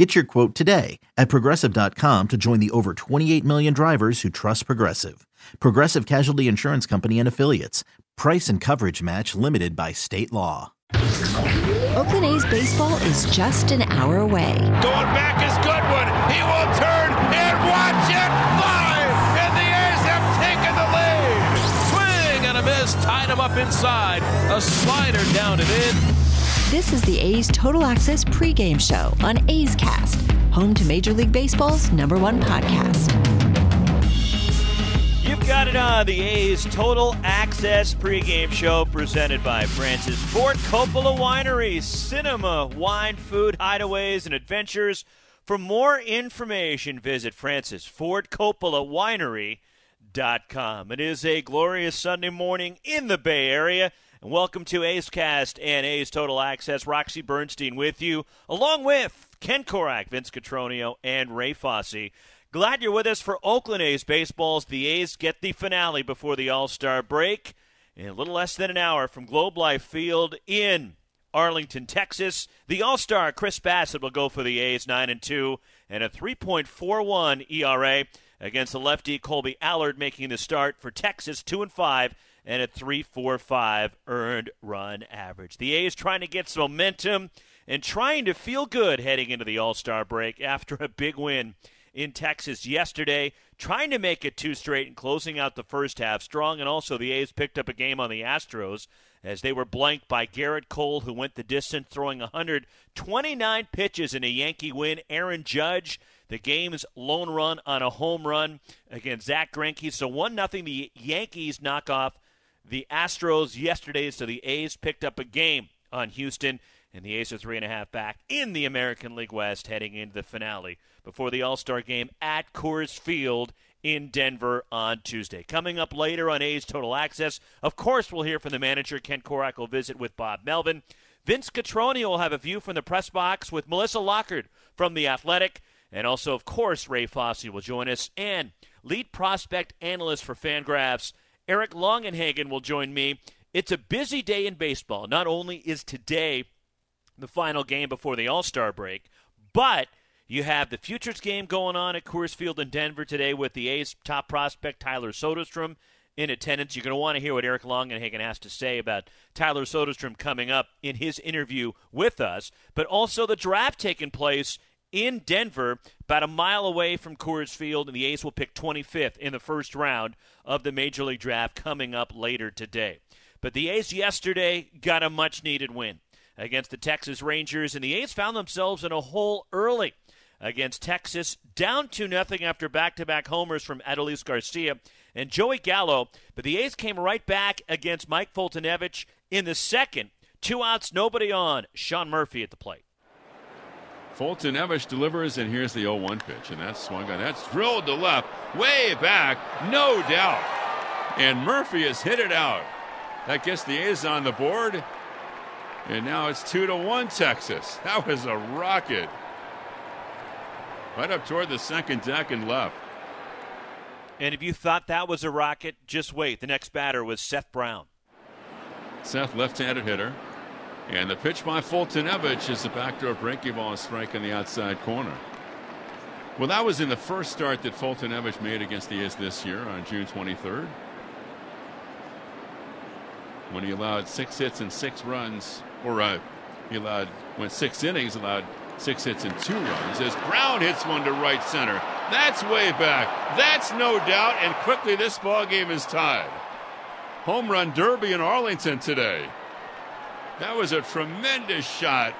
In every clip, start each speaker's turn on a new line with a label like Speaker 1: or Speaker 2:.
Speaker 1: Get your quote today at progressive.com to join the over 28 million drivers who trust Progressive. Progressive Casualty Insurance Company and Affiliates. Price and coverage match limited by state law.
Speaker 2: Oakland A's baseball is just an hour away.
Speaker 3: Going back is Goodwin. He will turn and watch it fly. And the A's have taken the lead. Swing and a miss. Tied him up inside. A slider down and in.
Speaker 2: This is the A's Total Access pregame show on A's Cast, home to Major League Baseball's number one podcast.
Speaker 4: You've got it on the A's Total Access pregame show presented by Francis Ford Coppola Winery, cinema, wine, food, hideaways, and adventures. For more information, visit francisfordcoppolawinery.com. It is a glorious Sunday morning in the Bay Area. And welcome to A's Cast and A's Total Access. Roxy Bernstein with you, along with Ken Korach, Vince Cotroneo, and Ray Fosse. Glad you're with us for Oakland A's baseballs. The A's get the finale before the All Star break in a little less than an hour from Globe Life Field in Arlington, Texas. The All Star Chris Bassitt will go for the A's 9 and 2 and a 3.41 ERA against the lefty Kolby Allard making the start for Texas 2 and 5 and a 3.45 earned run average. The A's trying to get some momentum and trying to feel good heading into the All Star break after a big win in Texas yesterday, trying to make it two straight and closing out the first half strong. And also, the A's picked up a game on the Astros as they were blanked by Gerrit Cole, who went the distance, throwing 129 pitches in a Yankee win. Aaron Judge, the game's lone run on a home run against Zack Greinke. So 1 0, the Yankees knock off the Astros yesterday, so the A's picked up a game on Houston, and the A's are three and a half back in the American League West heading into the finale before the All Star game at Coors Field in Denver on Tuesday. Coming up later on A's Total Access, of course, we'll hear from the manager. Ken Korach will visit with Bob Melvin. Vince Cotroneo will have a view from the press box with Melissa Lockard from The Athletic. And also, of course, Ray Fosse will join us. And lead prospect analyst for Fangraphs, Eric Longenhagen will join me. It's a busy day in baseball. Not only is today the final game before the All Star break, but you have the Futures game going on at Coors Field in Denver today with the A's top prospect Tyler Soderstrom in attendance. You're going to want to hear what Eric Longenhagen has to say about Tyler Soderstrom coming up in his interview with us, but also the draft taking place in Denver, about a mile away from Coors Field, and the A's will pick 25th in the first round of the Major League Draft coming up later today. But the A's yesterday got a much needed win against the Texas Rangers, and the A's found themselves in a hole early against Texas, down 2 nothing after back to back homers from Adolis Garcia and Joey Gallo. But the A's came right back against Mike Foltynewicz in the second. Two outs, nobody on. Sean Murphy at the plate.
Speaker 5: Foltynewicz delivers, and here's the 0-1 pitch, and that's swung on. That's drilled to left, way back, no doubt. And Murphy has hit it out. That gets the A's on the board, and now it's two to one Texas. That was a rocket, right up toward the second deck and left.
Speaker 4: And if you thought that was a rocket, just wait. The next batter was Seth Brown.
Speaker 5: Seth, left-handed hitter. And the pitch by Foltynewicz is a backdoor breaking ball strike on the outside corner. Well, that was in the first start that Foltynewicz made against the A's this year on June 23rd. When he allowed six hits and six runs, or uh, he allowed, went six innings, allowed six hits and two runs. As Brown hits one to right center. That's way back. That's no doubt. And quickly, this ball game is tied. Home run derby in Arlington today. That was a tremendous shot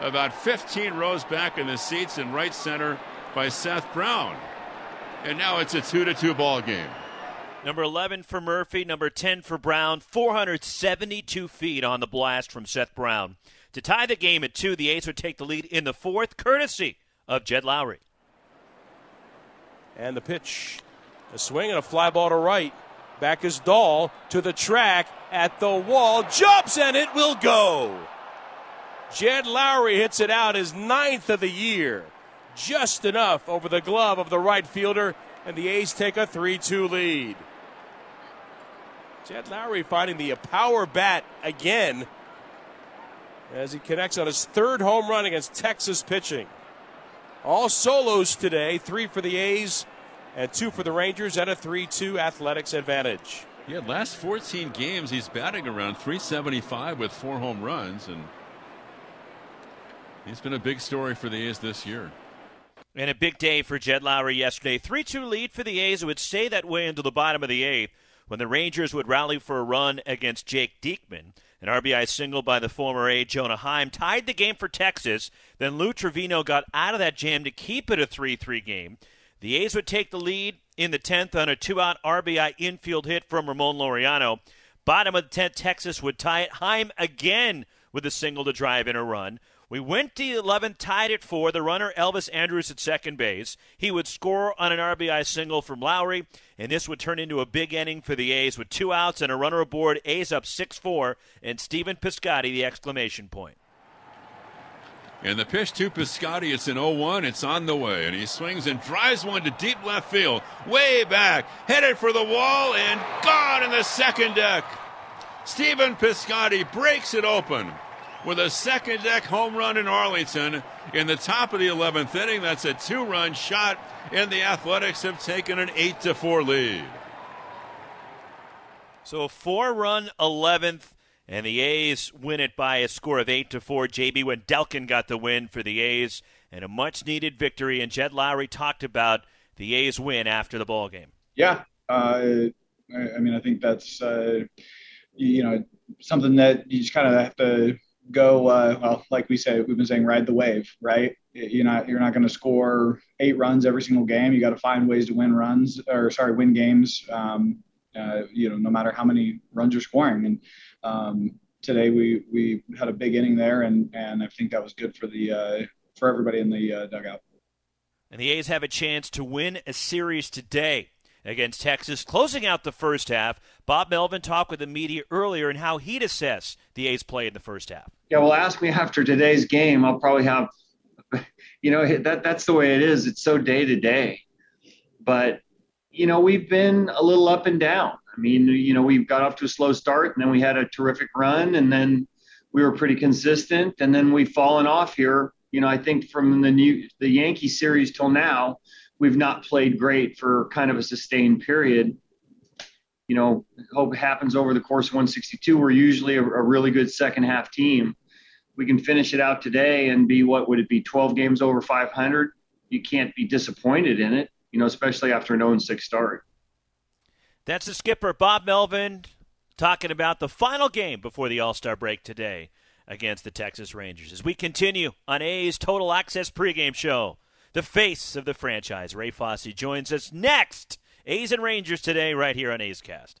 Speaker 5: about 15 rows back in the seats in right center by Seth Brown. And now it's a 2 to 2 ball game.
Speaker 4: Number 11 for Murphy, number 10 for Brown. 472 feet on the blast from Seth Brown. To tie the game at 2, the A's would take the lead in the fourth, courtesy of Jed Lowrie.
Speaker 6: And the pitch, a swing and a fly ball to right.
Speaker 3: Back is Dahl to the track at the wall, jumps and it will go. Jed Lowrie hits it out his ninth of the year. Just enough over the glove of the right fielder, and the A's take a 3 2 lead. Jed Lowrie finding the power bat again as he connects on his third home run against Texas pitching. All solos today, three for the A's and two for the Rangers, and a 3 2 athletics advantage.
Speaker 5: Yeah, last 14 games, he's batting around 375 with four home runs, and he's been a big story for the A's this year.
Speaker 4: And a big day for Jed Lowrie yesterday. 3 2 lead for the A's. It would stay that way until the bottom of the eighth when the Rangers would rally for a run against Jake Diekman. An RBI single by the former A, Jonah Heim, tied the game for Texas. Then Lou Trivino got out of that jam to keep it a 3 3 game. The A's would take the lead in the 10th on a two out RBI infield hit from Ramon Laureano. Bottom of the 10th, Texas would tie it. Heim again with a single to drive in a run. We went to the 11th, tied at four. The runner, Elvis Andrus, at second base. He would score on an RBI single from Lowrie, and this would turn into a big inning for the A's with two outs and a runner aboard. A's up 6 4, and Stephen Piscotty, the exclamation point.
Speaker 5: And the pitch to Piscotty, it's an 0 1. It's on the way. And he swings and drives one to deep left field. Way back. Headed for the wall and gone in the second deck. Stephen Piscotty breaks it open with a second deck home run in Arlington in the top of the 11th inning. That's a two run shot, and the Athletics have taken an 8 to 4 lead.
Speaker 4: So a four run 11th, and the A's win it by a score of 8 to 4. JB Wendelken got the win for the A's, and a much needed victory. And Jed Lowrie talked about the A's win after the ball game.
Speaker 6: Yeah. Uh, I mean, I think that's, uh, you know, something that you just kind of have to go uh, well like we say we've been saying ride the wave right you're not you're not going to score eight runs every single game you got to find ways to win runs or sorry win games um, uh, you know no matter how many runs you're scoring and um, today we we had a big inning there and and i think that was good for the uh, for everybody in the uh, dugout
Speaker 4: and the a's have a chance to win a series today against Texas. Closing out the first half, Bob Melvin talked with the media earlier and how he'd assess the A's play in the first half.
Speaker 7: Yeah, well, ask me after today's game. I'll probably have, you know, that that's the way it is. It's so day to day. But, you know, we've been a little up and down. I mean, you know, we've got off to a slow start and then we had a terrific run and then we were pretty consistent and then we've fallen off here. You know, I think from the new the Yankee series till now, we've not played great for kind of a sustained period. You know, hope happens over the course of 162. We're usually a, a really good second half team. We can finish it out today and be what would it be 12 games over 500? You can't be disappointed in it, you know, especially after an 0 6 start.
Speaker 4: That's the skipper, Bob Melvin, talking about the final game before the All Star break today against the Texas Rangers. As we continue on A's Total Access pregame show the face of the franchise, Ray Fosse, joins us next. A's and Rangers today, right here on A's Cast.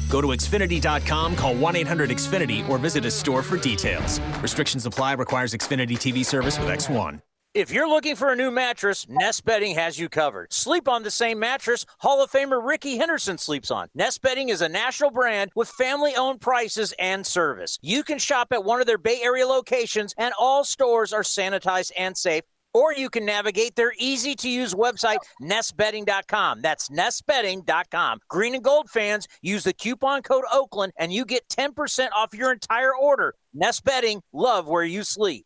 Speaker 8: Go to Xfinity.com, call 1 800 Xfinity, or visit a store for details. Restrictions apply, requires Xfinity TV service with X1.
Speaker 9: If you're looking for a new mattress, Nest Bedding has you covered. Sleep on the same mattress Hall of Famer Rickey Henderson sleeps on. Nest Bedding is a national brand with family owned prices and service. You can shop at one of their Bay Area locations, and all stores are sanitized and safe. Or you can navigate their easy to use website, nestbedding.com. That's nestbedding.com. Green and gold fans, use the coupon code Oakland and you get 10% off your entire order. Nest Bedding, love where you sleep.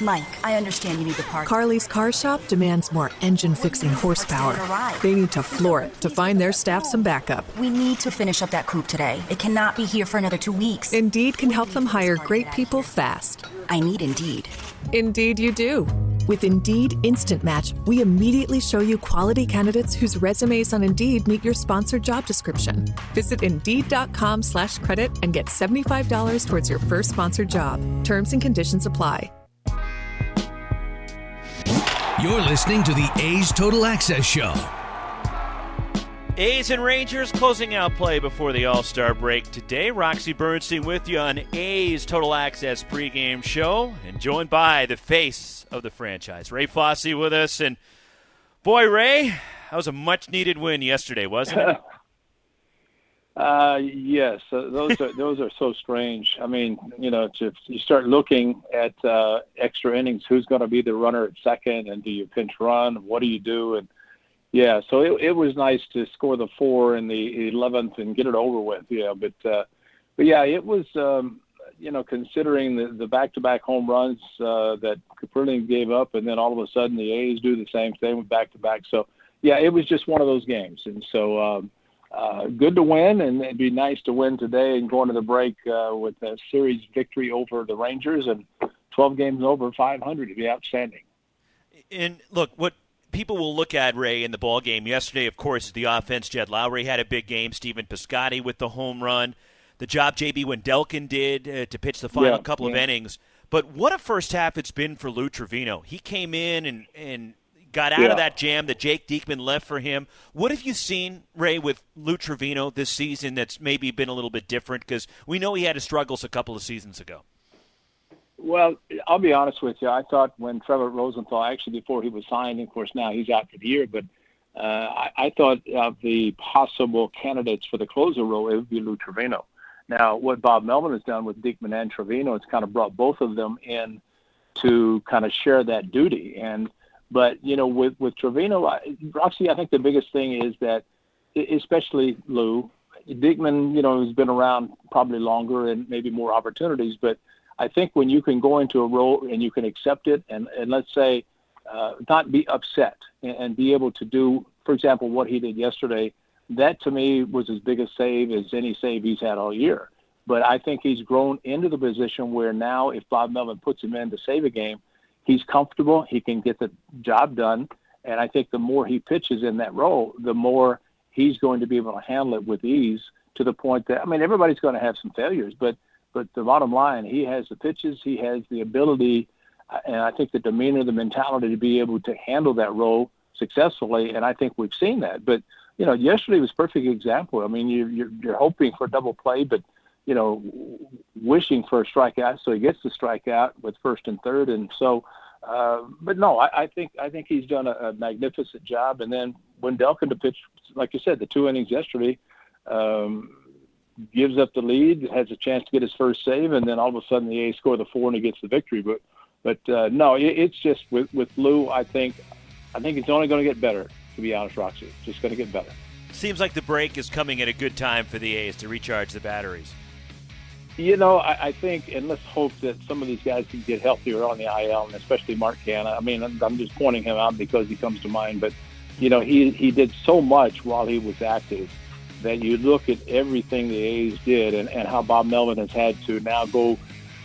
Speaker 10: Mike, I understand you need the part.
Speaker 11: Carly's Car Shop demands more engine fixing horsepower. They need to floor it to find their staff some backup.
Speaker 10: We need to finish up that coupe today. It cannot be here for another two weeks.
Speaker 11: Indeed can help them hire great people fast.
Speaker 10: I need Indeed.
Speaker 11: Indeed, you do. With Indeed Instant Match, we immediately show you quality candidates whose resumes on Indeed meet your sponsored job description. Visit Indeed.com slash credit and get $75 towards your first sponsored job. Terms and conditions apply.
Speaker 12: You're listening to the A's Total Access Show.
Speaker 4: A's and Rangers closing out play before the All Star break today. Roxy Bernstein with you on A's Total Access pregame show, and joined by the face of the franchise, Ray Fosse, with us. And boy, Ray, that was a much needed win yesterday, wasn't it?
Speaker 13: Uh, yes, uh, those are those are so strange. I mean, you know, to you start looking at uh, extra innings, who's going to be the runner at second, and do you pinch run? What do you do? And yeah, so it, it was nice to score the four in the eleventh and get it over with. Yeah, but uh, but yeah, it was. Um, you know, considering the, the back-to-back home runs uh, that Kaprielian gave up, and then all of a sudden the A's do the same thing with back-to-back. So, yeah, it was just one of those games, and so um, uh, good to win, and it'd be nice to win today and go into the break uh, with a series victory over the Rangers and 12 games over 500 would be outstanding.
Speaker 4: And look, what people will look at Ray in the ball game yesterday, of course, is the offense. Jed Lowrie had a big game. Stephen Piscotty with the home run. The job J.B. Wendelken did uh, to pitch the final
Speaker 13: Yeah,
Speaker 4: couple of innings. But what a first half it's been for Lou Trivino. He came in and, and got out
Speaker 13: Yeah.
Speaker 4: of that jam that Jake Diekman left for him. What have you seen, Ray, with Lou Trivino this season that's maybe been a little bit different? Because we know he had his struggles a couple of seasons ago.
Speaker 13: Well, I'll be honest with you. I thought when Trevor Rosenthal, actually before he was signed, of course now he's out for the year, but uh, I, I thought of the possible candidates for the closer role, it would be Lou Trivino. Now, what Bob Melvin has done with Diekman and Trivino, it's kind of brought both of them in to kind of share that duty. And but you know, with with Trivino, I- Roxy, I think the biggest thing is that, especially Lou Dickman, you know, has been around probably longer and maybe more opportunities. But I think when you can go into a role and you can accept it, and and let's say uh, not be upset and, and be able to do, for example, what he did yesterday. That to me was his biggest save as any save he's had all year. But I think he's grown into the position where now, if Bob Melvin puts him in to save a game, he's comfortable. He can get the job done. And I think the more he pitches in that role, the more he's going to be able to handle it with ease to the point that, I mean, everybody's going to have some failures, but, but the bottom line, he has the pitches, he has the ability, uh, and I think the demeanor, the mentality to be able to handle that role successfully. And I think we've seen that. But, you know, yesterday was perfect example. I mean, you, you're, you're hoping for a double play, but, you know, wishing for a strikeout, so he gets the strikeout with first and third, and so. Uh, but no, I, I think I think he's done a, a magnificent job. And then Wendelken to pitch, like you said, the two innings yesterday, um, gives up the lead, has a chance to get his first save, and then all of a sudden the A's score the four and he gets the victory. But but uh, no, it, it's just with with Lou. I think I think it's only going to get better. To be honest, Roxy, just going to get better.
Speaker 4: Seems like the break is coming at a good time for the A's to recharge the batteries.
Speaker 13: You know, I, I think, and let's hope that some of these guys can get healthier on the IL, and especially Mark Canha. I mean, I'm just pointing him out because he comes to mind, but you know, he he did so much while he was active that you look at everything the A's did, and, and how Bob Melvin has had to now go.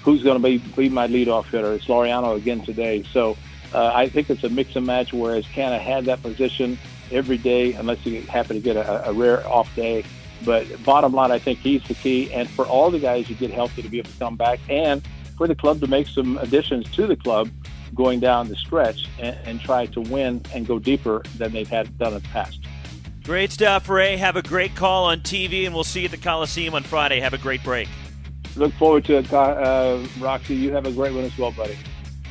Speaker 13: Who's going to be, be my leadoff hitter? It's Laureano again today. So uh, I think it's a mix and match. Whereas Canha had that position every day, unless he happened to get a, a rare off day. But bottom line, I think he's the key. And for all the guys to get healthy to be able to come back, and for the club to make some additions to the club going down the stretch and, and try to win and go deeper than they've had done in the past.
Speaker 4: Great stuff, Ray. Have a great call on TV, and we'll see you at the Coliseum on Friday. Have a great break.
Speaker 13: Look forward to it, uh, Roxy. You have a great one as well, buddy.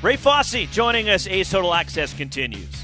Speaker 4: Ray Fosse joining us. A's Total Access continues.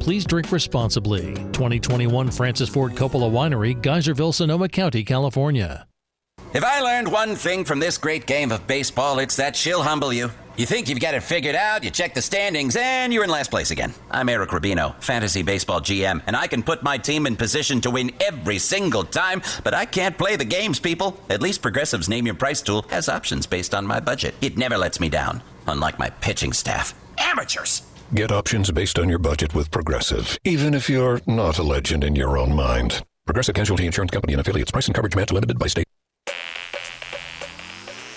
Speaker 14: Please drink responsibly. 2021 Francis Ford Coppola Winery, Geyserville, Sonoma County, California.
Speaker 15: If I learned one thing from this great game of baseball, it's that she'll humble you. You think you've got it figured out, you check the standings, and you're in last place again. I'm Eric Rubino, Fantasy Baseball GM, and I can put my team in position to win every single time, but I can't play the games, people. At least Progressive's Name Your Price tool has options based on my budget. It never lets me down, unlike my pitching staff. Amateurs!
Speaker 16: Get options based on your budget with Progressive, even if you're not a legend in your own mind. Progressive Casualty Insurance Company and affiliates. Price and coverage match limited by state.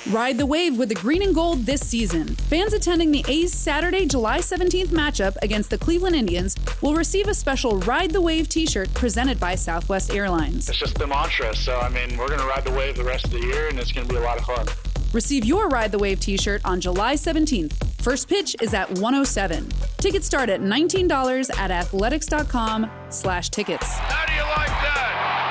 Speaker 17: Ride the wave with the green and gold this season. Fans attending the A's Saturday, July 17th matchup against the Cleveland Indians will receive a special Ride the Wave t shirt presented by Southwest Airlines.
Speaker 18: It's just the mantra. So, I mean, we're going to ride the wave the rest of the year, and it's going to be a lot of fun.
Speaker 17: Receive your Ride the Wave t shirt on July 17th. First pitch is at 107. Tickets start at $19 at athletics.com slash tickets.
Speaker 3: How do you like that?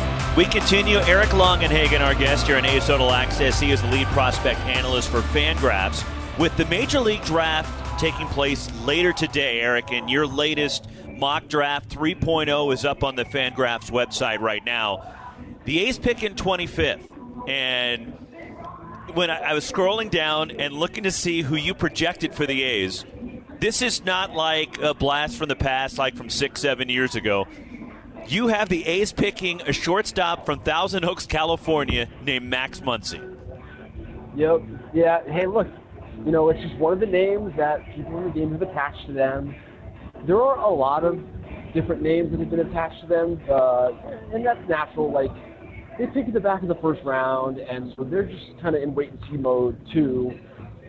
Speaker 4: We continue. Eric Longenhagen, our guest here on A's Total Access. He is the lead prospect analyst for Fangraphs. With the Major League Draft taking place later today, Eric, and your latest mock draft 3.0 is up on the Fangraphs website right now. The A's pick in 25th, and when I, I was scrolling down and looking to see who you projected for the A's, this is not like a blast from the past, like from six, seven years ago. You have the A's picking a shortstop from Thousand Oaks, California, named Max Muncy.
Speaker 19: Yep. Yeah. Hey, look, you know, it's just one of the names that people in the game have attached to them. There are a lot of different names that have been attached to them, uh, and that's natural. Like, they pick at the back of the first round, and so they're just kind of in wait and see mode, too.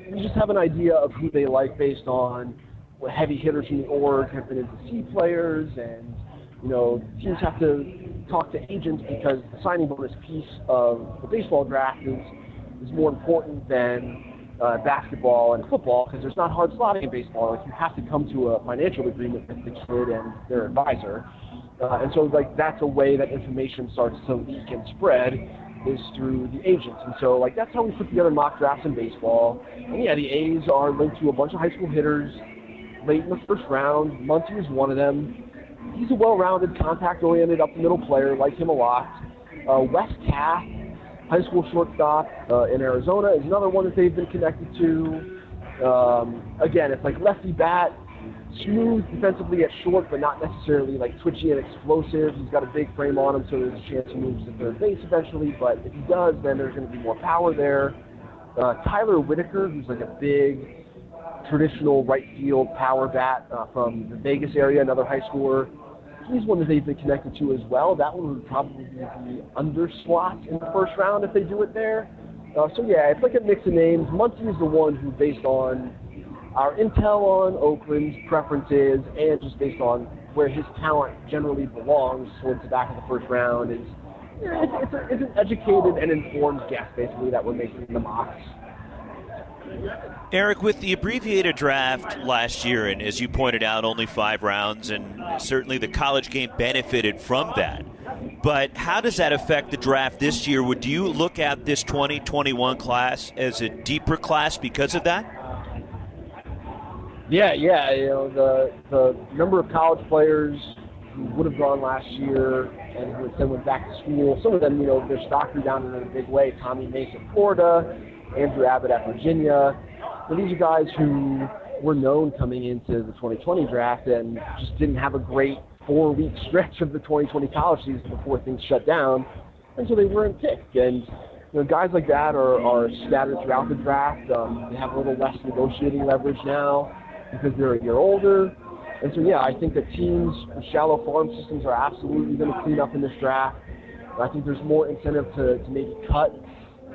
Speaker 19: You just have an idea of who they like based on what heavy hitters from the org have been into C players, and, you know, teams have to talk to agents because the signing bonus piece of the baseball draft is is more important than uh, basketball and football because there's not hard slotting in baseball. Like you have to come to a financial agreement with the kid and their advisor, uh, and so like that's a way that information starts to leak and spread is through the agents. And so like that's how we put together mock drafts in baseball. And yeah, the A's are linked to a bunch of high school hitters late in the first round. Muncy is one of them. He's a well-rounded, contact-oriented, up-the-middle player. Like him a lot. Uh, Wes Kath high school shortstop uh, in Arizona is another one that they've been connected to. Um, again, it's like lefty bat, smooth defensively at short, but not necessarily like twitchy and explosive. He's got a big frame on him, so there's a chance he moves to third base eventually. But if he does, then there's going to be more power there. Uh, Tyler Whitaker, who's like a big traditional right field power bat uh, from the Vegas area, another high schooler he's one that they've been connected to as well. That one would probably be under slot in the first round if they do it there. Uh, so yeah, it's like a mix of names. Muncy is the one who, based on our intel on Oakland's preferences and just based on where his talent generally belongs towards the back of the first round, is it's, it's, a, it's an educated and informed guess basically that we're making in the mocks.
Speaker 4: Eric, with the abbreviated draft last year, and as you pointed out, only five rounds, and certainly the college game benefited from that. But how does that affect the draft this year? Would you look at this 2021 class as a deeper class because of that?
Speaker 19: Yeah, yeah. You know, the the number of college players who would have gone last year and who then went back to school. Some of them, you know, their stock rebounded in a big way. Tommy Mason, Florida, Andrew Abbott at Virginia. These are guys who were known coming into the 2020 draft and just didn't have a great four-week stretch of the 2020 college season before things shut down, and so they weren't picked. And you know, guys like that are, are scattered throughout the draft. Um, they have a little less negotiating leverage now because they're a year older. And so, yeah, I think that teams with shallow farm systems are absolutely going to clean up in this draft. I think there's more incentive to, to maybe cut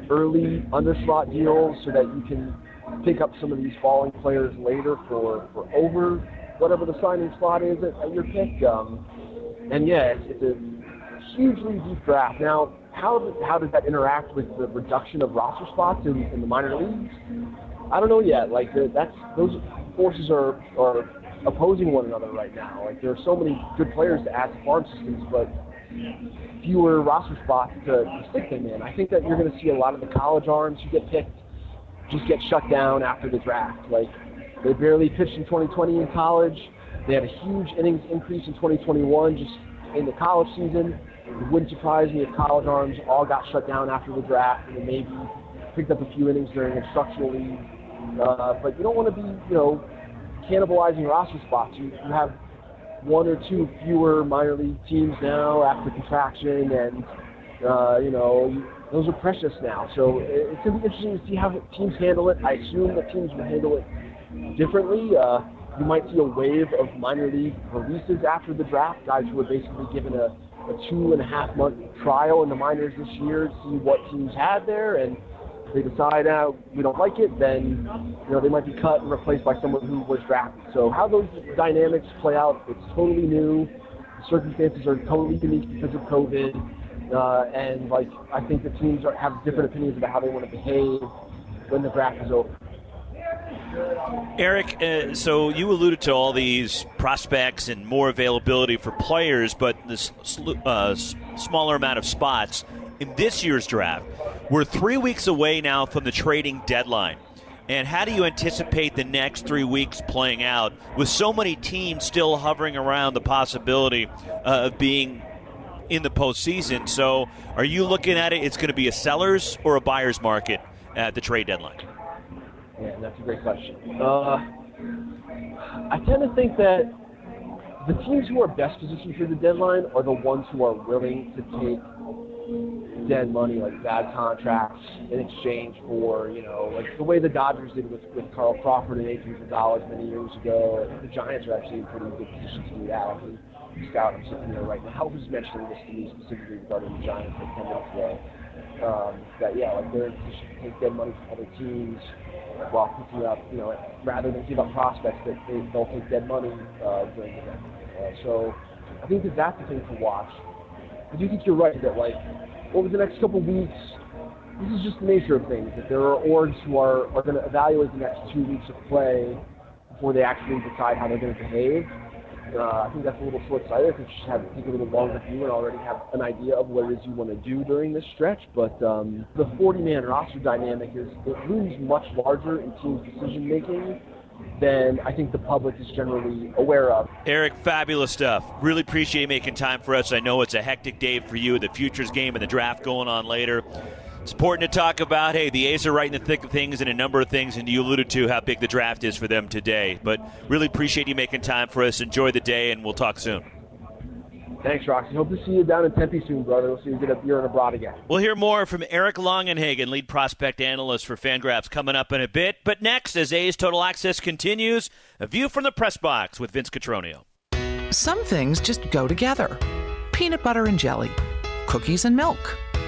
Speaker 19: early underslot deals so that you can pick up some of these falling players later for, for over whatever the signing slot is at, at your pick. Um, and yeah, it's, it's a hugely deep draft. Now, how how does that interact with the reduction of roster spots in, in the minor leagues? I don't know yet. Like that's those forces are are opposing one another right now. Like there are so many good players to add to farm systems, but fewer roster spots to, to stick them in. I think that you're going to see a lot of the college arms who get picked just get shut down after the draft. Like they barely pitched in 2020 in college. They had a huge innings increase in 2021 just in the college season. It wouldn't surprise me if college arms all got shut down after the draft and maybe picked up a few innings during instructional league. Uh, but you don't want to be, you know, cannibalizing roster spots. You, you have one or two fewer minor league teams now after contraction, and uh, you know those are precious now. So it's to be interesting to see how teams handle it. I assume that teams will handle it differently. Uh, you might see a wave of minor league releases after the draft, guys who were basically given a, a two and a half month trial in the minors this year to see what teams had there. And they decide uh, we don't like it, then you know they might be cut and replaced by someone who was drafted. So how those dynamics play out, it's totally new. The circumstances are totally unique because of COVID. Uh, and like I think the teams are, have different opinions about how they want to behave when the draft is over.
Speaker 4: Eric, uh, so you alluded to all these prospects and more availability for players, but this uh, smaller amount of spots in this year's draft. We're three weeks away now from the trading deadline. And how do you anticipate the next three weeks playing out with so many teams still hovering around the possibility uh, of being in the postseason? So, are you looking at it? It's going to be a seller's or a buyer's market at the trade deadline?
Speaker 19: Yeah, that's a great question. Uh, I tend to think that the teams who are best positioned for the deadline are the ones who are willing to take dead money, like bad contracts, in exchange for, you know, like the way the Dodgers did with, with Carl Crawford and Adrian Gonzalez many years ago. The Giants are actually in pretty good position to do that. I scout, I'm sitting there right now, who's mentioning this to me specifically regarding the Giants like 10 minutes ago. Um, that, yeah, like they're in position to take dead money from other teams while picking up, you know, rather than give up prospects that they, they'll take dead money uh, during the day. Uh, so I think that that's the thing to watch. I do think you're right that like over the next couple weeks, this is just the nature of things. That there are orgs who are, are going to evaluate the next two weeks of play before they actually decide how they're going to behave. Uh, I think that's a little short-sighted because you should have take a little longer view and already have an idea of what it is you want to do during this stretch. But um, the 40-man roster dynamic is it looms much larger in teams' decision making than I think the public is generally aware of.
Speaker 4: Eric, fabulous stuff. Really appreciate you making time for us. I know it's a hectic day for you, the futures game and the draft going on later. It's important to talk about. Hey, the A's are right in the thick of things and a number of things, and you alluded to how big the draft is for them today. But really appreciate you making time for us. Enjoy the day, and we'll talk soon.
Speaker 19: Thanks, Roxy. Hope to see you down in Tempe soon, brother. We'll see you get up here and abroad again.
Speaker 4: We'll hear more from Eric Longenhagen, lead prospect analyst for Fangraphs, coming up in a bit. But next, as A's Total Access continues, a view from the press box with Vince Cotroneo.
Speaker 20: Some things just go together peanut butter and jelly, cookies and milk,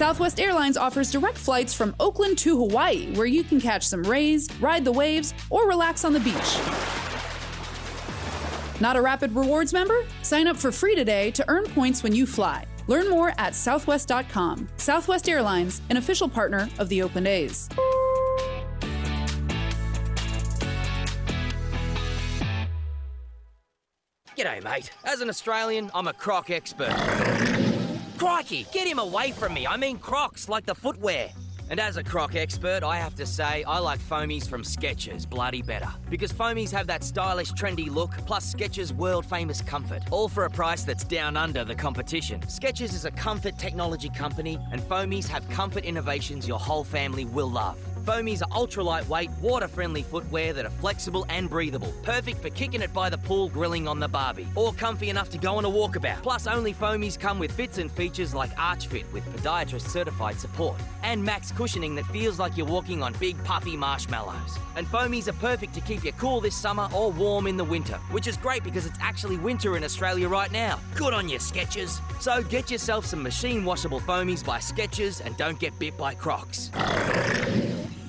Speaker 17: Southwest Airlines offers direct flights from Oakland to Hawaii, where you can catch some rays, ride the waves, or relax on the beach. Not a Rapid Rewards member? Sign up for free today to earn points when you fly. Learn more at southwest.com. Southwest Airlines, an official partner of the Oakland A's.
Speaker 21: G'day, mate. As an Australian, I'm a croc expert. Crikey, get him away from me. I mean crocs, like the footwear. And as a croc expert, I have to say I like foamies from Skechers bloody better. Because foamies have that stylish, trendy look, plus Skechers' world famous comfort. All for a price that's down under the competition. Skechers is a comfort technology company, and foamies have comfort innovations your whole family will love. Foamies are ultra lightweight, water friendly footwear that are flexible and breathable. Perfect for kicking it by the pool, grilling on the barbie, or comfy enough to go on a walkabout. Plus, only Foamies come with fits and features like Arch Fit with podiatrist certified support, and max cushioning that feels like you're walking on big puffy marshmallows. And Foamies are perfect to keep you cool this summer or warm in the winter, which is great because it's actually winter in Australia right now. Good on you, Skechers. So get yourself some machine washable Foamies by Skechers and don't get bit by Crocs.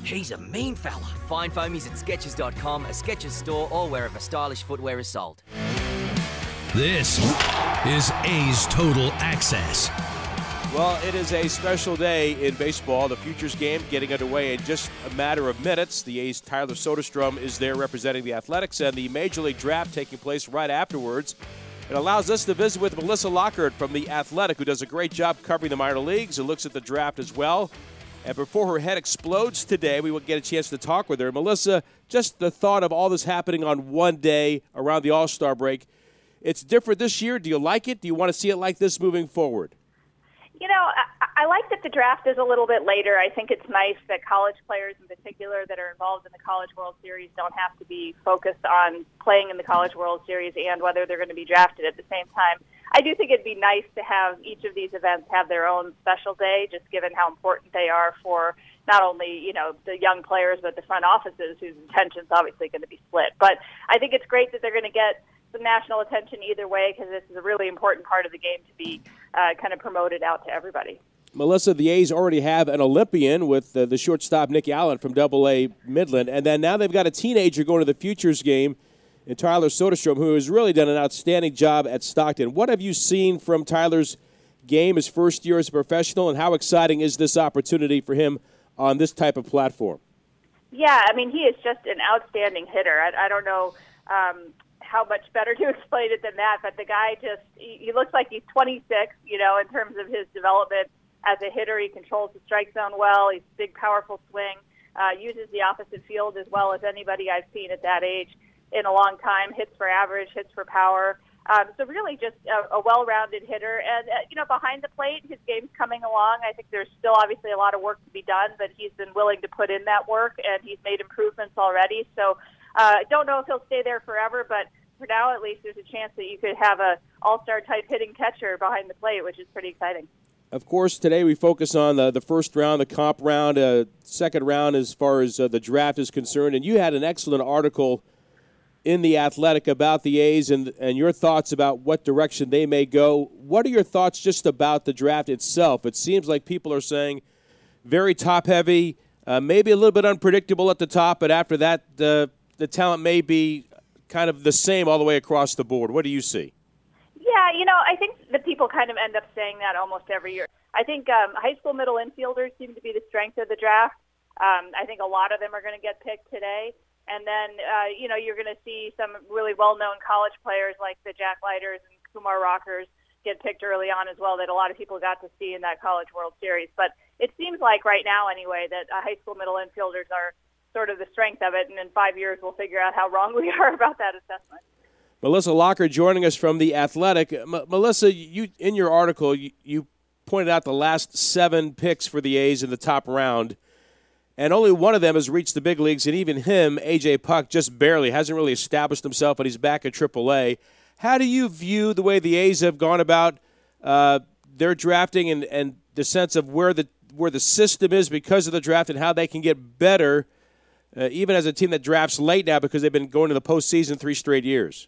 Speaker 21: He's a mean fella. Find foamies at Skechers.com, a Skechers store, or wherever stylish footwear is sold.
Speaker 12: This is A's Total Access.
Speaker 3: Well, it is a special day in baseball. The Futures game getting underway in just a matter of minutes. The A's Tyler Soderstrom is there representing the Athletics, and the Major League Draft taking place right afterwards. It allows us to visit with Melissa Lockard from the Athletic, who does a great job covering the minor leagues and looks at the draft as well. And before her head explodes today, we will get a chance to talk with her. Melissa, just the thought of all this happening on one day around the All Star break, it's different this year. Do you like it? Do you want to see it like this moving forward?
Speaker 22: You know, I, I like that the draft is a little bit later. I think it's nice that college players in particular that are involved in the College World Series don't have to be focused on playing in the College World Series and whether they're going to be drafted at the same time. I do think it'd be nice to have each of these events have their own special day, just given how important they are for not only you know the young players but the front offices whose attention's obviously going to be split. But I think it's great that they're going to get some national attention either way because this is a really important part of the game to be uh, kind of promoted out to everybody.
Speaker 3: Melissa, the A's already have an Olympian with the shortstop Nick Allen from Double A Midland, and then now they've got a teenager going to the Futures game and Tyler Soderstrom, who has really done an outstanding job at Stockton. What have you seen from Tyler's game, his first year as a professional, and how exciting is this opportunity for him on this type of platform?
Speaker 22: Yeah, I mean, he is just an outstanding hitter. I, I don't know um, how much better to explain it than that, but the guy just, he, he looks like he's 26, you know, in terms of his development as a hitter. He controls the strike zone well. He's big, powerful swing, uh, uses the opposite field as well as anybody I've seen at that age in a long time. Hits for average, hits for power. Um, so really, just a, a well-rounded hitter, and uh, you know, behind the plate, his game's coming along. I think there's still obviously a lot of work to be done, but he's been willing to put in that work, and he's made improvements already. So I uh, don't know if he'll stay there forever, but for now, at least, there's a chance that you could have a all-star type hitting catcher behind the plate, which is pretty exciting.
Speaker 3: Of course, today we focus on the, the first round, the comp round, uh, second round as far as uh, the draft is concerned. And you had an excellent article in the Athletic about the A's and and your thoughts about what direction they may go. What are your thoughts just about the draft itself? It seems like people are saying very top heavy, uh, maybe a little bit unpredictable at the top, but after that, uh, the talent may be kind of the same all the way across the board. What do you see?
Speaker 22: Yeah, you know, I think the people kind of end up saying that almost every year. I think um, high school middle infielders seem to be the strength of the draft. Um, I think a lot of them are going to get picked today. And then, uh, you know, you're going to see some really well-known college players like the Jack Leiters and Kumar Rockers get picked early on as well that a lot of people got to see in that College World Series. But it seems like right now, anyway, that uh, high school middle infielders are sort of the strength of it. And in five years, we'll figure out how wrong we are about that assessment.
Speaker 3: Melissa Lockard joining us from the Athletic. M- Melissa, you in your article you, you pointed out the last seven picks for the A's in the top round, and only one of them has reached the big leagues, and even him, AJ Puk, just barely hasn't really established himself, but he's back at AAA. How do you view the way the A's have gone about uh, their drafting and, and the sense of where the where the system is because of the draft and how they can get better, uh, even as a team that drafts late now because they've been going to the postseason three straight years?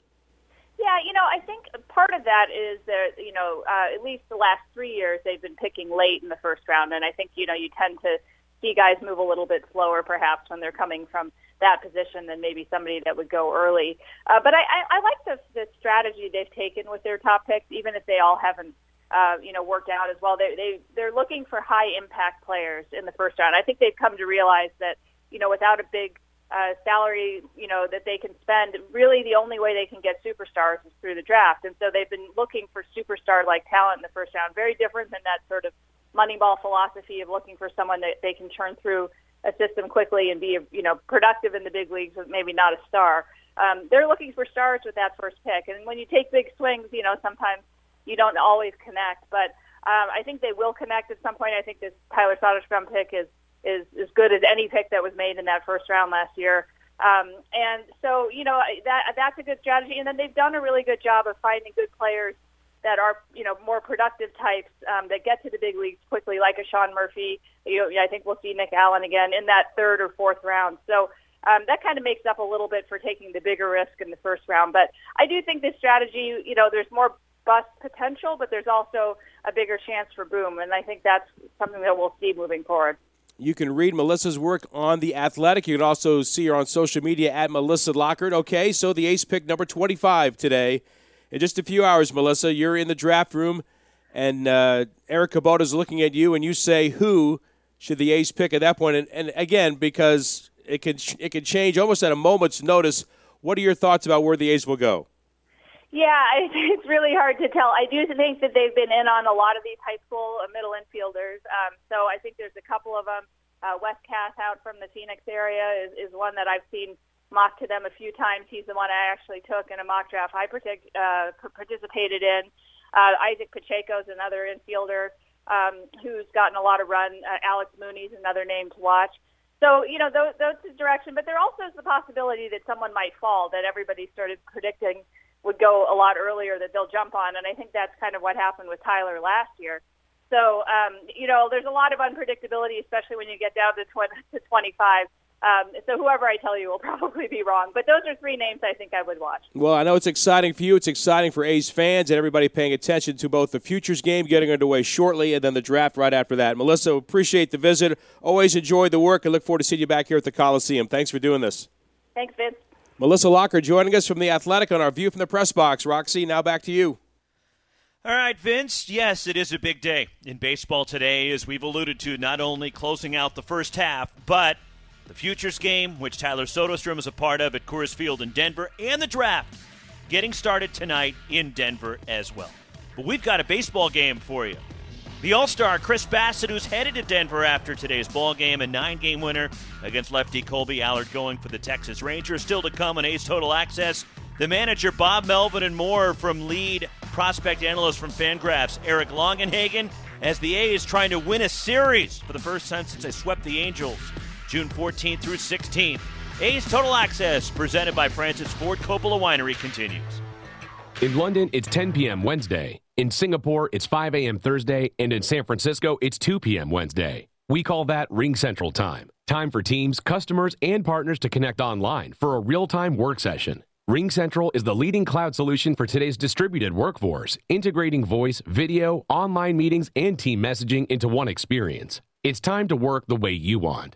Speaker 22: Yeah, you know, I think part of that is that you know uh, at least the last three years they've been picking late in the first round, and I think you know you tend to see guys move a little bit slower perhaps when they're coming from that position than maybe somebody that would go early. Uh, but I, I, I like the, the strategy they've taken with their top picks, even if they all haven't uh, you know worked out as well. They they they're looking for high impact players in the first round. I think they've come to realize that you know without a big uh, salary, you know, that they can spend. Really, the only way they can get superstars is through the draft, and so they've been looking for superstar-like talent in the first round. Very different than that sort of Moneyball philosophy of looking for someone that they can turn through a system quickly and be, you know, productive in the big leagues, but maybe not a star. Um, they're looking for stars with that first pick, and when you take big swings, you know, sometimes you don't always connect, but um, I think they will connect at some point. I think this Tyler Soderstrom pick is is as good as any pick that was made in that first round last year. Um, and so, you know, that that's a good strategy. And then they've done a really good job of finding good players that are, you know, more productive types um, that get to the big leagues quickly, like a Sean Murphy. You know, I think we'll see Nick Allen again in that third or fourth round. So um, that kind of makes up a little bit for taking the bigger risk in the first round. But I do think this strategy, you know, there's more bust potential, but there's also a bigger chance for boom. And I think that's something that we'll see moving forward.
Speaker 3: You can read Melissa's work on The Athletic. You can also see her on social media at Melissa Lockard. Okay, so the A's pick number 25 today. In just a few hours, Melissa, you're in the draft room, and uh, Eric is looking at you, and you say, who should the A's pick at that point? And, and again, because it can, it can change almost at a moment's notice, what are your thoughts about where the A's will go?
Speaker 22: Yeah, it's really hard to tell. I do think that they've been in on a lot of these high school uh, middle infielders. Um, so I think there's a couple of them. Uh, Wes Kath out from the Phoenix area is, is one that I've seen mocked to them a few times. He's the one I actually took in a mock draft I partic- uh, participated in. Uh, Izaac Pacheco is another infielder um, who's gotten a lot of run. Uh, Alex Mooney is another name to watch. So, you know, those, those direction. But there also is the possibility that someone might fall that everybody started predicting – would go a lot earlier that they'll jump on. And I think that's kind of what happened with Tyler last year. So, um, you know, there's a lot of unpredictability, especially when you get down to, 20, to 25. Um, so whoever I tell you will probably be wrong. But those are three names I think I would watch.
Speaker 3: Well, I know it's exciting for you. It's exciting for A's fans and everybody paying attention to both the futures game getting underway shortly and then the draft right after that. Melissa, appreciate the visit. Always enjoy the work and look forward to seeing you back here at the Coliseum. Thanks for doing this.
Speaker 22: Thanks, Vince.
Speaker 3: Melissa Lockard joining us from the Athletic on our view from the press box. Roxy, now back to you.
Speaker 4: All right, Vince. Yes, it is a big day in baseball today, as we've alluded to, not only closing out the first half, but the futures game, which Tyler Soderstrom is a part of at Coors Field in Denver, and the draft getting started tonight in Denver as well. But we've got a baseball game for you. The All Star Chris Bassitt, who's headed to Denver after today's ball game, a nine-game winner against lefty Kolby Allard, going for the Texas Rangers. Still to come on A's Total Access. The manager Bob Melvin and more from lead prospect analyst from Fangraphs Eric Longenhagen as the A's trying to win a series for the first time since they swept the Angels June 14th through 16th. A's Total Access, presented by Francis Ford Coppola Winery, continues.
Speaker 23: In London, it's 10 p.m. Wednesday. In Singapore, it's 5 a.m. Thursday, and in San Francisco, it's 2 p.m. Wednesday. We call that RingCentral Time. Time for teams, customers, and partners to connect online for a real time work session. RingCentral is the leading cloud solution for today's distributed workforce, integrating voice, video, online meetings, and team messaging into one experience. It's time to work the way you want.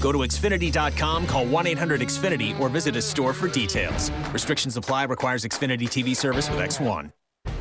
Speaker 8: Go to Xfinity.com, call 1 800 Xfinity, or visit a store for details. Restrictions apply, requires Xfinity TV service with X1.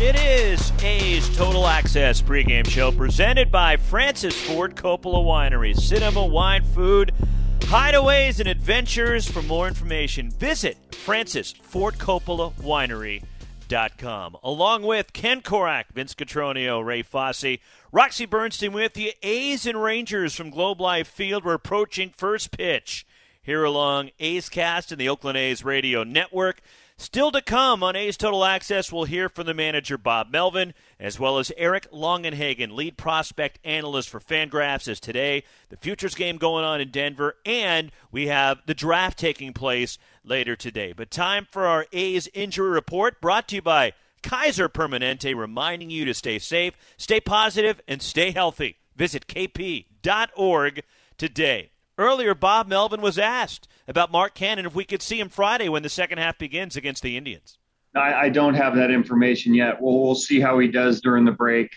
Speaker 4: It is A's Total Access pregame show presented by Francis Ford Coppola Winery. Cinema, wine, food, hideaways, and adventures. For more information, visit francisfordcoppolawinery.com. Along with Ken Korach, Vince Cotroneo, Ray Fosse, Roxy Bernstein with you. A's and Rangers from Globe Life Field. We're approaching first pitch here along A's Cast and the Oakland A's Radio Network. Still to come on A's Total Access, we'll hear from the manager Bob Melvin, as well as Eric Longenhagen, lead prospect analyst for Fangraphs, as today the futures game going on in Denver, and we have the draft taking place later today. But time for our A's injury report, brought to you by Kaiser Permanente, reminding you to stay safe, stay positive, and stay healthy. Visit kp.org today. Earlier, Bob Melvin was asked about Mark Canha if we could see him Friday when the second half begins against the Indians.
Speaker 7: I, I don't have that information yet. Well, we'll see how he does during the break.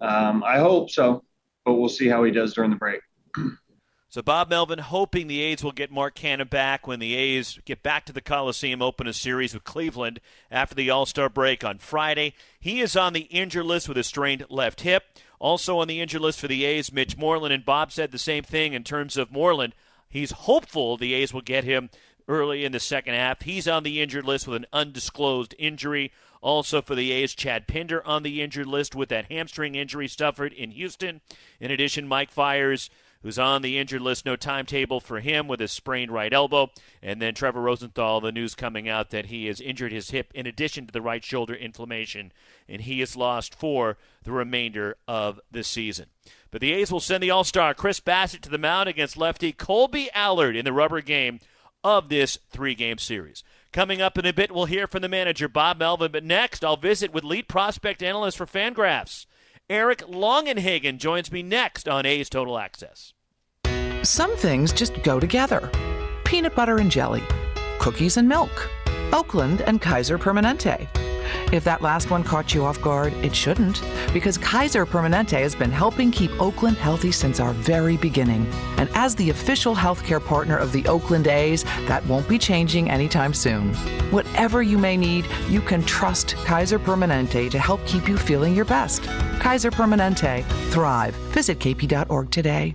Speaker 7: Um, I hope so, but we'll see how he does during the break.
Speaker 4: So Bob Melvin hoping the A's will get Mark Canha back when the A's get back to the Coliseum, open a series with Cleveland after the All-Star break on Friday. He is on the injured list with a strained left hip. Also on the injured list for the A's, Mitch Moreland, and Bob said the same thing in terms of Moreland. He's hopeful the A's will get him early in the second half. He's on the injured list with an undisclosed injury. Also for the A's, Chad Pinder on the injured list with that hamstring injury suffered in Houston. In addition, Mike Fiers who's on the injured list. No timetable for him with his sprained right elbow. And then Trevor Rosenthal, the news coming out that he has injured his hip in addition to the right shoulder inflammation, and he is lost for the remainder of the season. But the A's will send the All Star Chris Bassitt to the mound against lefty Kolby Allard in the rubber game of this three game series. Coming up in a bit, we'll hear from the manager, Bob Melvin. But next, I'll visit with lead prospect analyst for Fangraphs, Eric Longenhagen joins me next on A's Total Access.
Speaker 20: Some things just go together peanut butter and jelly, cookies and milk, Oakland and Kaiser Permanente. If that last one caught you off guard, it shouldn't, because Kaiser Permanente has been helping keep Oakland healthy since our very beginning. And as the official healthcare partner of the Oakland A's, that won't be changing anytime soon. Whatever you may need, you can trust Kaiser Permanente to help keep you feeling your best. Kaiser Permanente. Thrive. Visit kp.org today.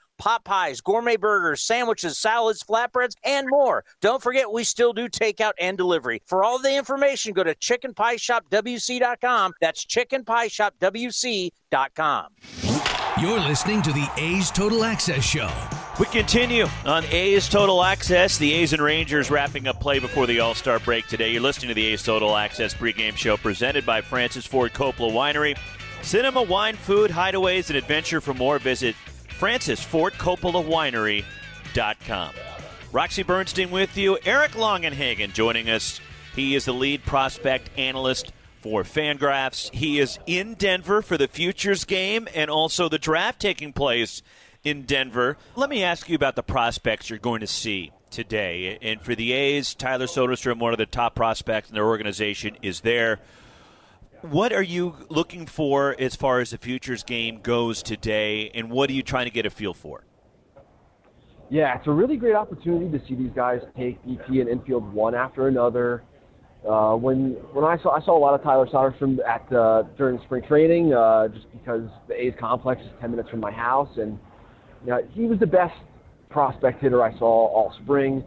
Speaker 9: pot pies, gourmet burgers, sandwiches, salads, flatbreads, and more. Don't forget, we still do takeout and delivery. For all the information, go to chickenpieshopwc.com. That's chickenpieshopwc.com.
Speaker 12: You're listening to the A's Total Access Show.
Speaker 4: We continue on A's Total Access. The A's and Rangers wrapping up play before the All Star break today. You're listening to the A's Total Access pregame show presented by Francis Ford Coppola Winery. Cinema, wine, food, hideaways, and adventure. For more, visit francisfordcoppolawinery.com. Roxy Bernstein with you. Eric Longenhagen joining us. He is the lead prospect analyst for Fangraphs. He is in Denver for the Futures game and also the draft taking place in Denver. Let me ask you about the prospects you're going to see today. And for the A's, Tyler Soderstrom, one of the top prospects in their organization, is there. What are you looking for as far as the Futures game goes today, and what are you trying to get a feel for?
Speaker 19: Yeah, it's a really great opportunity to see these guys take BP and infield one after another. Uh, when when I saw I saw a lot of Tyler Soderstrom at uh, during spring training, uh, just because the A's complex is 10 minutes from my house, and you know, he was the best prospect hitter I saw all spring.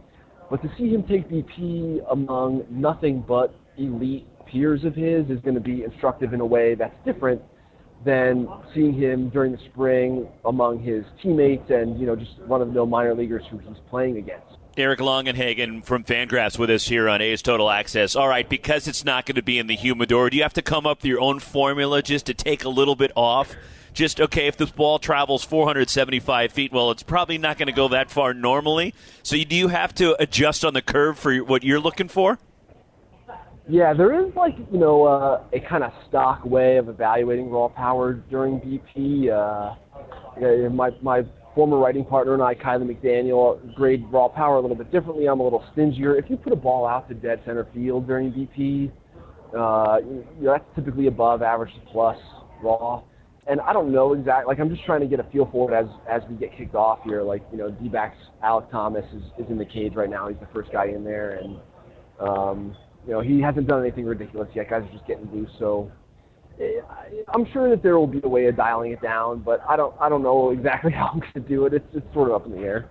Speaker 19: But to see him take BP among nothing but elite peers of his is going to be instructive in a way that's different than seeing him during the spring among his teammates and you know just one of the minor leaguers who he's playing against.
Speaker 4: Eric Longenhagen from Fangraphs with us here on A's Total Access. All right, because it's not going to be in the humidor, do you have to come up with your own formula just to take a little bit off? Just, okay, if this ball travels 475 feet, well, it's probably not going to go that far normally. So do you have to adjust on the curve for what you're looking for?
Speaker 19: Yeah, there is like you know uh, a kind of stock way of evaluating raw power during BP. Uh, my my former writing partner and I, Kiley McDaniel, grade raw power a little bit differently. I'm a little stingier. If you put a ball out to dead center field during BP, uh, you know, that's typically above average plus raw. And I don't know exactly. Like I'm just trying to get a feel for it as as we get kicked off here. Like you know, D-backs Alek Thomas is, is in the cage right now. He's the first guy in there, and um, you know he hasn't done anything ridiculous yet. Guys are just getting loose, so eh, I'm sure that there will be a way of dialing it down, but I don't I don't know exactly how I'm going to do it. It's it's sort of up in the air.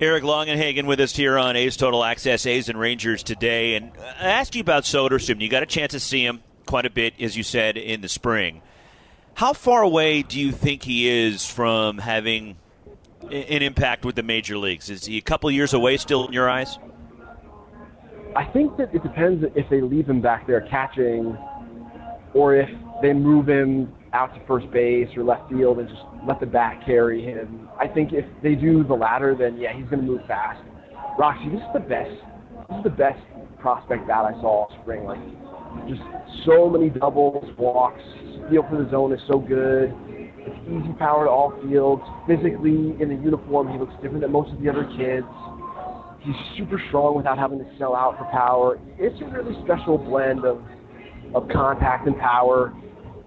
Speaker 4: Eric Longenhagen with us here on A's Total Access, A's and Rangers today. And I asked you about Soderstrom. You got a chance to see him quite a bit, as you said, in the spring. How far away do you think he is from having an impact with the major leagues? Is he a couple years away still in your eyes?
Speaker 19: I think that it depends if they leave him back there catching or if they move him out to first base or left field and just let the bat carry him. I think if they do the latter, then yeah, he's going to move fast. Roxy, this is the best. This is the best prospect bat I saw all spring. Like, just so many doubles, walks. Feel for the zone is so good. It's easy power to all fields. Physically, in the uniform, he looks different than most of the other kids. He's super strong without having to sell out for power. It's a really special blend of of contact and power.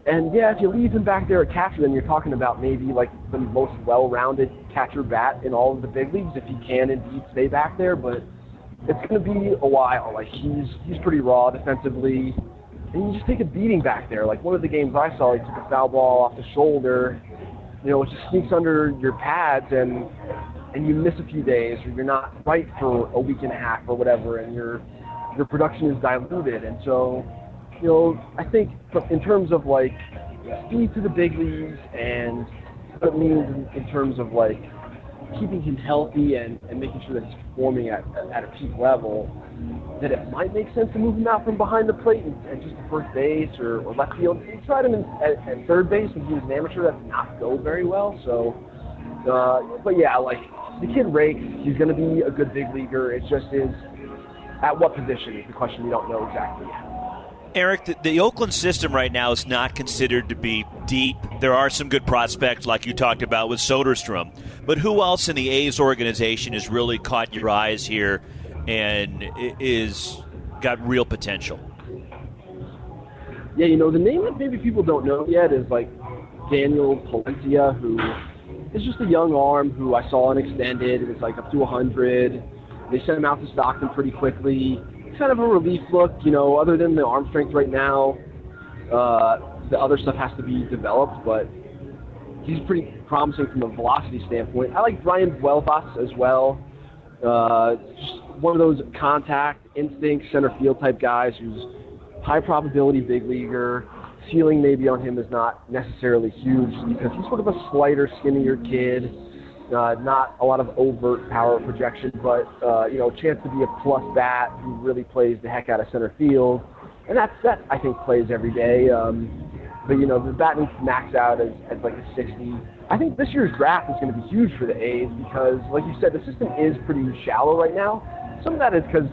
Speaker 19: And yeah, if you leave him back there at catcher, then you're talking about maybe like the most well-rounded catcher bat in all of the big leagues if he can indeed stay back there. But it's going to be a while. Like he's he's pretty raw defensively, and you just take a beating back there. Like one of the games I saw, he took a foul ball off the shoulder. You know, it just sneaks under your pads and and you miss a few days, or you're not right for a week and a half or whatever, and your your production is diluted. And so you know, I think in terms of like speed to the big leagues and what it means in, terms of like keeping him healthy and, and making sure that he's performing at, at a peak level, that it might make sense to move him out from behind the plate and, and just to first base or, or left field. We tried him in, at, at third base when he was an amateur. That did not go very well. So, uh, but yeah, like the kid rakes. He's going to be a good big leaguer. It just is at what position is the question we don't know exactly yet.
Speaker 4: Eric, the, the, Oakland system right now is not considered to be deep. There are some good prospects, like you talked about with Soderstrom. But who else in the A's organization has really caught your eyes here and is got real potential?
Speaker 19: Yeah, you know, the name that maybe people don't know yet is like Daniel Palencia, who is just a young arm who I saw an extended. It was like up to 100. They sent him out to Stockton pretty quickly kind of a relief look. You know, other than the arm strength right now, uh, the other stuff has to be developed, but he's pretty promising from a velocity standpoint. I like Brayan Buelvas as well. Uh, just one of those contact, instinct, center field type guys who's high probability big leaguer. Ceiling maybe on him is not necessarily huge because he's sort of a slighter, skinnier kid uh, not a lot of overt power projection, but uh, you know, chance to be a plus bat who really plays the heck out of center field, and that's that I think plays every day. Um, but you know, the bat needs to max out as, as like a 60. I think this year's draft is going to be huge for the A's because, like you said, the system is pretty shallow right now. Some of that is because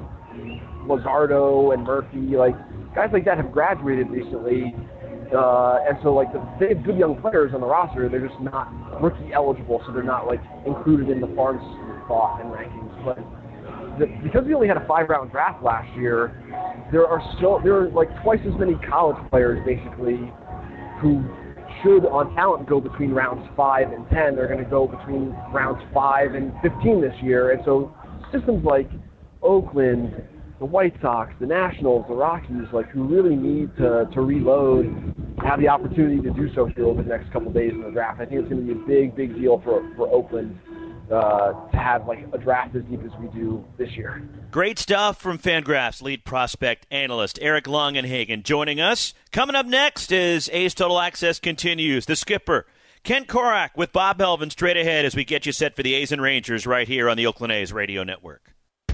Speaker 19: Luzardo and Murphy, like guys like that have graduated recently, uh, and so like the, they have good young players on the roster. They're just not rookie eligible, so they're not like included in the farm thought and rankings. But the, because we only had a five round draft last year, there are still there are like twice as many college players basically who should on talent go between rounds five and ten. They're going to go between rounds five and fifteen this year, and so systems like Oakland, the White Sox, the Nationals, the Rockies, like who really need to, to reload, have the opportunity to do so here over the next couple of days in the draft. I think it's going to be a big, big deal for, for Oakland uh, to have like a draft as deep as we do this year.
Speaker 4: Great stuff from Fangraphs lead prospect analyst Eric Longenhagen joining us. Coming up next is A's Total Access continues. The skipper. Ken Korach with Bob Melvin straight ahead as we get you set for the A's and Rangers right here on the Oakland A's radio network.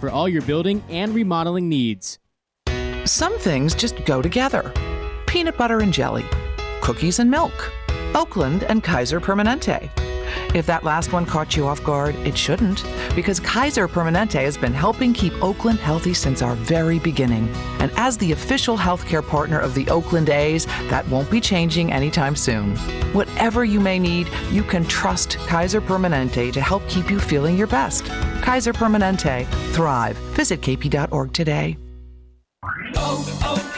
Speaker 24: for all your building and remodeling needs.
Speaker 20: Some things just go together peanut butter and jelly, cookies and milk, Oakland and Kaiser Permanente. If that last one caught you off guard, it shouldn't, because Kaiser Permanente has been helping keep Oakland healthy since our very beginning. And as the official healthcare partner of the Oakland A's, that won't be changing anytime soon. Whatever you may need, you can trust Kaiser Permanente to help keep you feeling your best. Kaiser Permanente. Thrive. Visit kp.org today.
Speaker 25: Oh, oh,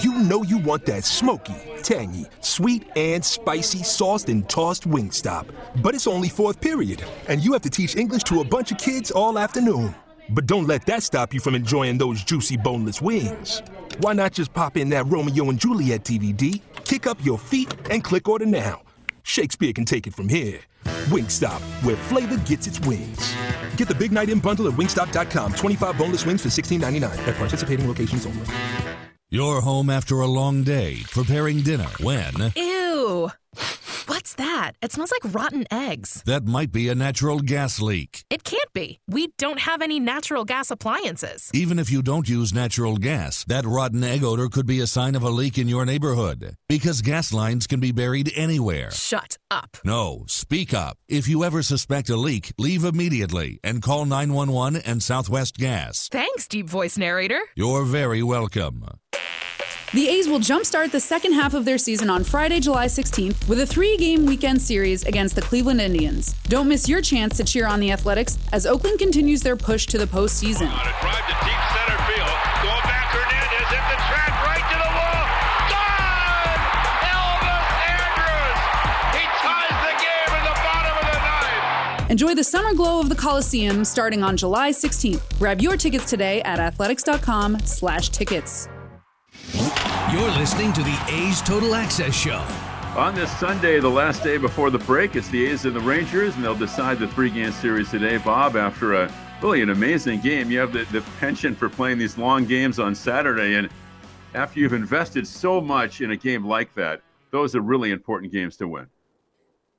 Speaker 26: You know you want that smoky, tangy, sweet, and spicy sauced and tossed Wingstop. But it's only fourth period, and you have to teach English to a bunch of kids all afternoon. But don't let that stop you from enjoying those juicy boneless wings. Why not just pop in that Romeo and Juliet DVD, kick up your feet, and click order now? Shakespeare can take it from here. Wingstop, where flavor gets its wings. Get the Big Night In bundle at wingstop.com. 25 boneless wings for $16.99 at participating locations only.
Speaker 12: You're home after a long day, preparing dinner when.
Speaker 27: Ew! What's that? It smells like rotten eggs.
Speaker 12: That might be a natural gas leak.
Speaker 27: It can't be. We don't have any natural gas appliances.
Speaker 12: Even if you don't use natural gas, that rotten egg odor could be a sign of a leak in your neighborhood. Because gas lines can be buried anywhere.
Speaker 27: Shut up.
Speaker 12: No, speak up. If you ever suspect a leak, leave immediately and call 911 and Southwest Gas.
Speaker 27: Thanks, deep voice narrator.
Speaker 12: You're very welcome.
Speaker 17: The A's will jumpstart the second half of their season on Friday, July 16th with a three game weekend series against the Cleveland Indians. Don't miss your chance to cheer on the Athletics as Oakland continues their push to the postseason.
Speaker 3: On a drive to deep center field. Going back Hernandez hit the track right to the wall. Gone! Elvis Andrus! He ties the game in the bottom of the ninth.
Speaker 17: Enjoy the summer glow of the Coliseum starting on July 16th. Grab your tickets today at athletics.com slash tickets.
Speaker 12: You're listening to the A's Total Access Show.
Speaker 5: On this Sunday, the last day before the break, it's the A's and the Rangers, and they'll decide the three-game series today. Bob, after a really an amazing game, you have the, the penchant for playing these long games on Saturday, and after you've invested so much in a game like that, those are really important games to win.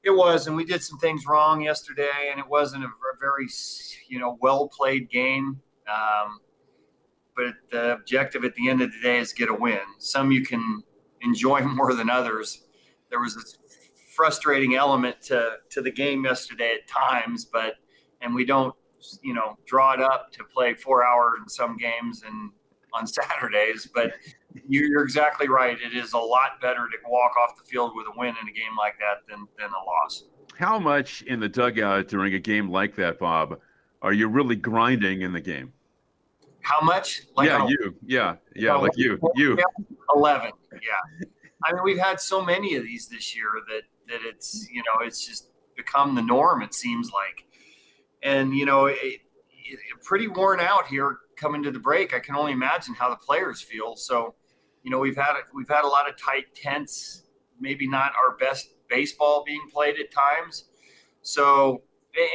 Speaker 7: It was, and we did some things wrong yesterday, and it wasn't a, a very, you know, well played game. Um, but the objective at the end of the day is get a win. Some you can enjoy more than others. There was a frustrating element to to the game yesterday at times, but and we don't, you know, draw it up to play four hours in some games and on Saturdays. But you're exactly right. It is a lot better to walk off the field with a win in a game like that than than a loss.
Speaker 5: How much in the dugout during a game like that, Bob, are you really grinding in the game?
Speaker 7: How much?
Speaker 5: Like yeah, you. Yeah, yeah, like you. You.
Speaker 7: Eleven. Yeah. I mean, we've had so many of these this year that that it's you know it's just become the norm. It seems like, and you know, it, it, pretty worn out here coming to the break. I can only imagine how the players feel. So, you know, we've had we've had a lot of tight tents. Maybe not our best baseball being played at times. So,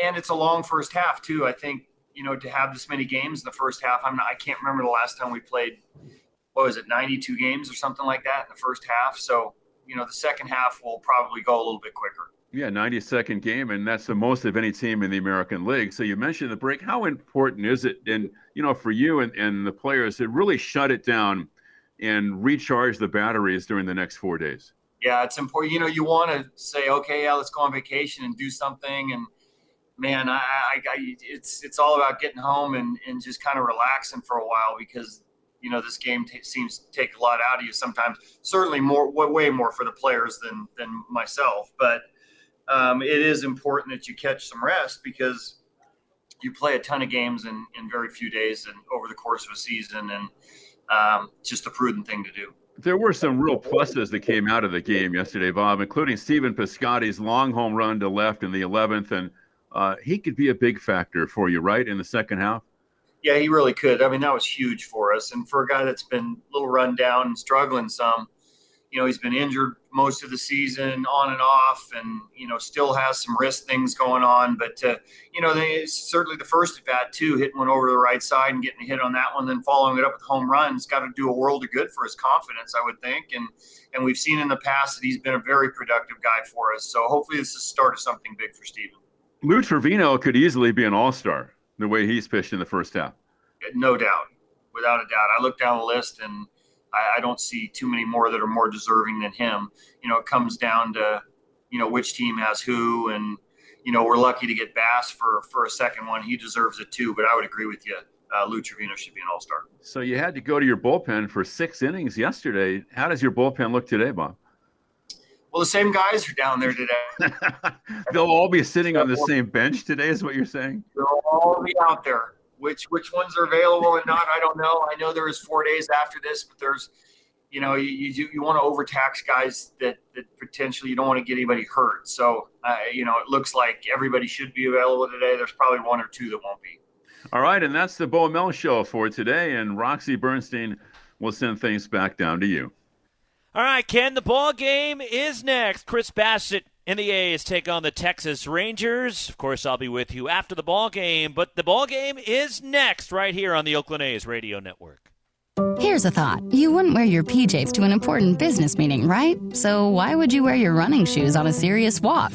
Speaker 7: and it's a long first half too. I think you know to have this many games in the first half. I'm not. I can't remember the last time we played. What was it? 92 games or something like that in the first half. So, you know, the second half will probably go a little bit quicker.
Speaker 5: Yeah, 90 second game, and that's the most of any team in the American League. So you mentioned the break. How important is it, and you know, for you and, and the players to really shut it down and recharge the batteries during the next four days?
Speaker 7: Yeah, it's important. You know, you want to say, okay, yeah, let's go on vacation and do something. And man, I, I, I it's it's all about getting home and, and just kind of relaxing for a while because you know this game t- seems to take a lot out of you sometimes. Certainly more, way more for the players than than myself, but um, it is important that you catch some rest because you play a ton of games in, in very few days and over the course of a season, and um, just a prudent thing to do.
Speaker 5: There were some real pluses that came out of the game yesterday, Bob, including Stephen Piscotty's long home run to left in the 11th, and uh, he could be a big factor for you, right, in the second half.
Speaker 7: Yeah, he really could. I mean, that was huge for us, and for a guy that's been a little run down and struggling some, you know, he's been injured most of the season, on and off, and you know, still has some wrist things going on. But uh, you know, they certainly the first at bat too, hitting one over to the right side and getting a hit on that one, then following it up with home runs, got to do a world of good for his confidence, I would think. And and we've seen in the past that he's been a very productive guy for us. So hopefully, this is the start of something big for Stephen.
Speaker 5: Lou Trivino could easily be an all star the way he's pitched in the first half.
Speaker 7: No doubt, without a doubt. I look down the list and I, I, don't see too many more that are more deserving than him. You know, it comes down to, you know, which team has who, and you know, we're lucky to get Bass for for a second one. He deserves it too. But I would agree with you. Uh, Lou Trivino should be an All Star.
Speaker 5: So you had to go to your bullpen for six innings yesterday. How does your bullpen look today, Bob?
Speaker 7: Well, the same guys are down there today.
Speaker 5: They'll all be sitting on the same bench today, is what you're saying?
Speaker 7: They'll all be out there. Which which ones are available and not, I don't know. I know there is four days after this, but there's, you know, you you, you want to overtax guys that that potentially you don't want to get anybody hurt. So, uh, you know, it looks like everybody should be available today. There's probably one or two that won't be.
Speaker 5: All right, and that's the Bo Mel show for today. And Roxy Bernstein will send things back down to you.
Speaker 4: All right, Ken, the ball game is next. Chris Bassitt and the A's take on the Texas Rangers. Of course, I'll be with you after the ball game, but the ball game is next right here on the Oakland A's radio network.
Speaker 28: Here's a thought. You wouldn't wear your PJs to an important business meeting, right? So why would you wear your running shoes on a serious walk?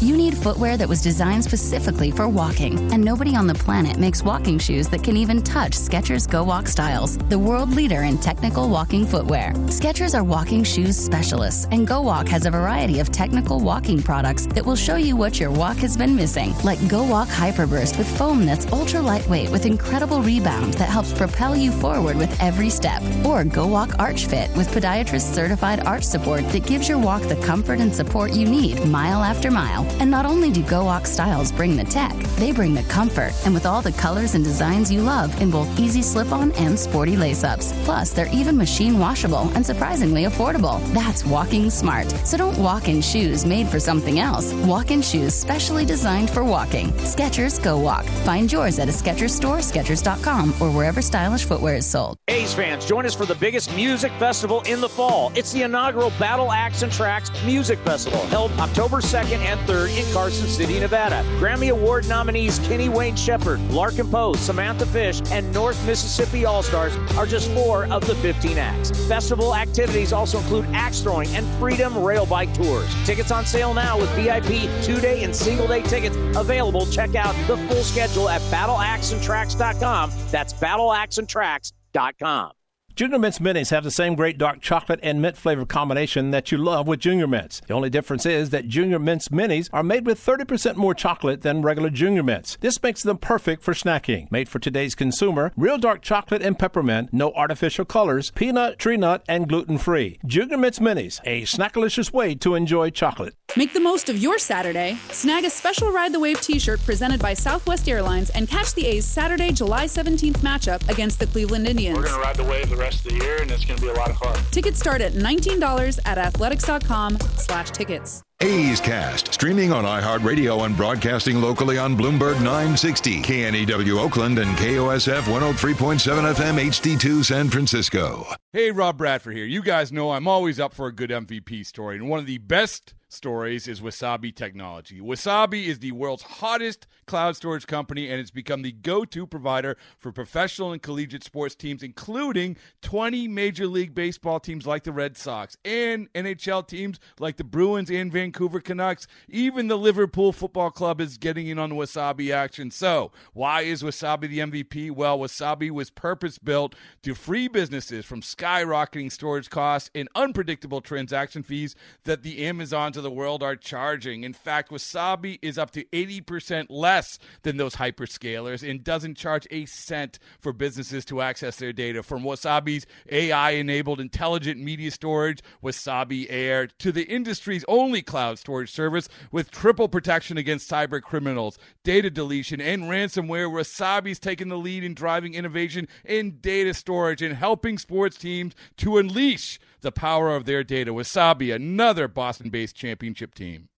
Speaker 28: You need footwear that was designed specifically for walking, and nobody on the planet makes walking shoes that can even touch Skechers Go Walk Styles, the world leader in technical walking footwear. Skechers are walking shoes specialists, and Go Walk has a variety of technical walking products that will show you what your walk has been missing, like Go Walk Hyperburst with foam that's ultra lightweight with incredible rebound that helps propel you forward with every step, or Go Walk Arch Fit with podiatrist certified arch support that gives your walk the comfort and support you need mile after mile. And not only do Go Walk styles bring the tech, they bring the comfort. And with all the colors and designs you love in both easy slip on and sporty lace ups. Plus, they're even machine washable and surprisingly affordable. That's walking smart. So don't walk in shoes made for something else. Walk in shoes specially designed for walking. Skechers Go Walk. Find yours at a Skechers store, Skechers.com, or wherever stylish footwear is sold.
Speaker 9: A's fans, join us for the biggest music festival in the fall. It's the inaugural Battle Axe and Tracks Music Festival, held October 2nd and 3rd in Carson City, Nevada. Grammy Award nominees Kenny Wayne Shepherd, Larkin Poe, Samantha Fish, and North Mississippi All Stars are just four of the 15 acts. Festival activities also include axe throwing and freedom rail bike tours. Tickets on sale now with VIP two day and single day tickets available. Check out the full schedule at battleaxeandtracks.com. That's battleaxeandtracks.com.
Speaker 29: Junior Mints Minis have the same great dark chocolate and mint flavor combination that you love with Junior Mints. The only difference is that Junior Mints Minis are made with 30% more chocolate than regular Junior Mints. This makes them perfect for snacking. Made for today's consumer, real dark chocolate and peppermint, no artificial colors, peanut, tree nut, and gluten free. Junior Mints Minis, a snackalicious way to enjoy chocolate.
Speaker 17: Make the most of your Saturday. Snag a special Ride the Wave t shirt presented by Southwest Airlines and catch the A's Saturday, July 17th matchup against the Cleveland Indians.
Speaker 30: We're going to ride the wave the rest of the year, and it's going to be a lot of fun.
Speaker 17: Tickets start at $19 at athletics.com slash tickets.
Speaker 31: A's Cast, streaming on iHeartRadio and broadcasting locally on Bloomberg 960, KNEW Oakland, and KOSF 103.7 FM HD2 San Francisco.
Speaker 32: Hey, Rob Bradford here. You guys know I'm always up for a good MVP story, and one of the best stories is Wasabi Technology. Wasabi is the world's hottest cloud storage company, and it's become the go to provider for professional and collegiate sports teams, including 20 Major League Baseball teams like the Red Sox and NHL teams like the Bruins and Vancouver Canucks. Even the Liverpool Football Club is getting in on the Wasabi action. So, why is Wasabi the MVP? Well, Wasabi was purpose built to free businesses from skyrocketing storage costs and unpredictable transaction fees that the Amazons of the world are charging. In fact, Wasabi is up to 80% less than those hyperscalers and doesn't charge a cent for businesses to access their data. From Wasabi's AI enabled intelligent media storage, Wasabi Air, to the industry's only cloud storage service with triple protection against cyber criminals, data deletion, and ransomware, Wasabi's taken the lead in driving innovation in data storage and helping sports teams to unleash the power of their data. Wasabi, another Boston based championship team.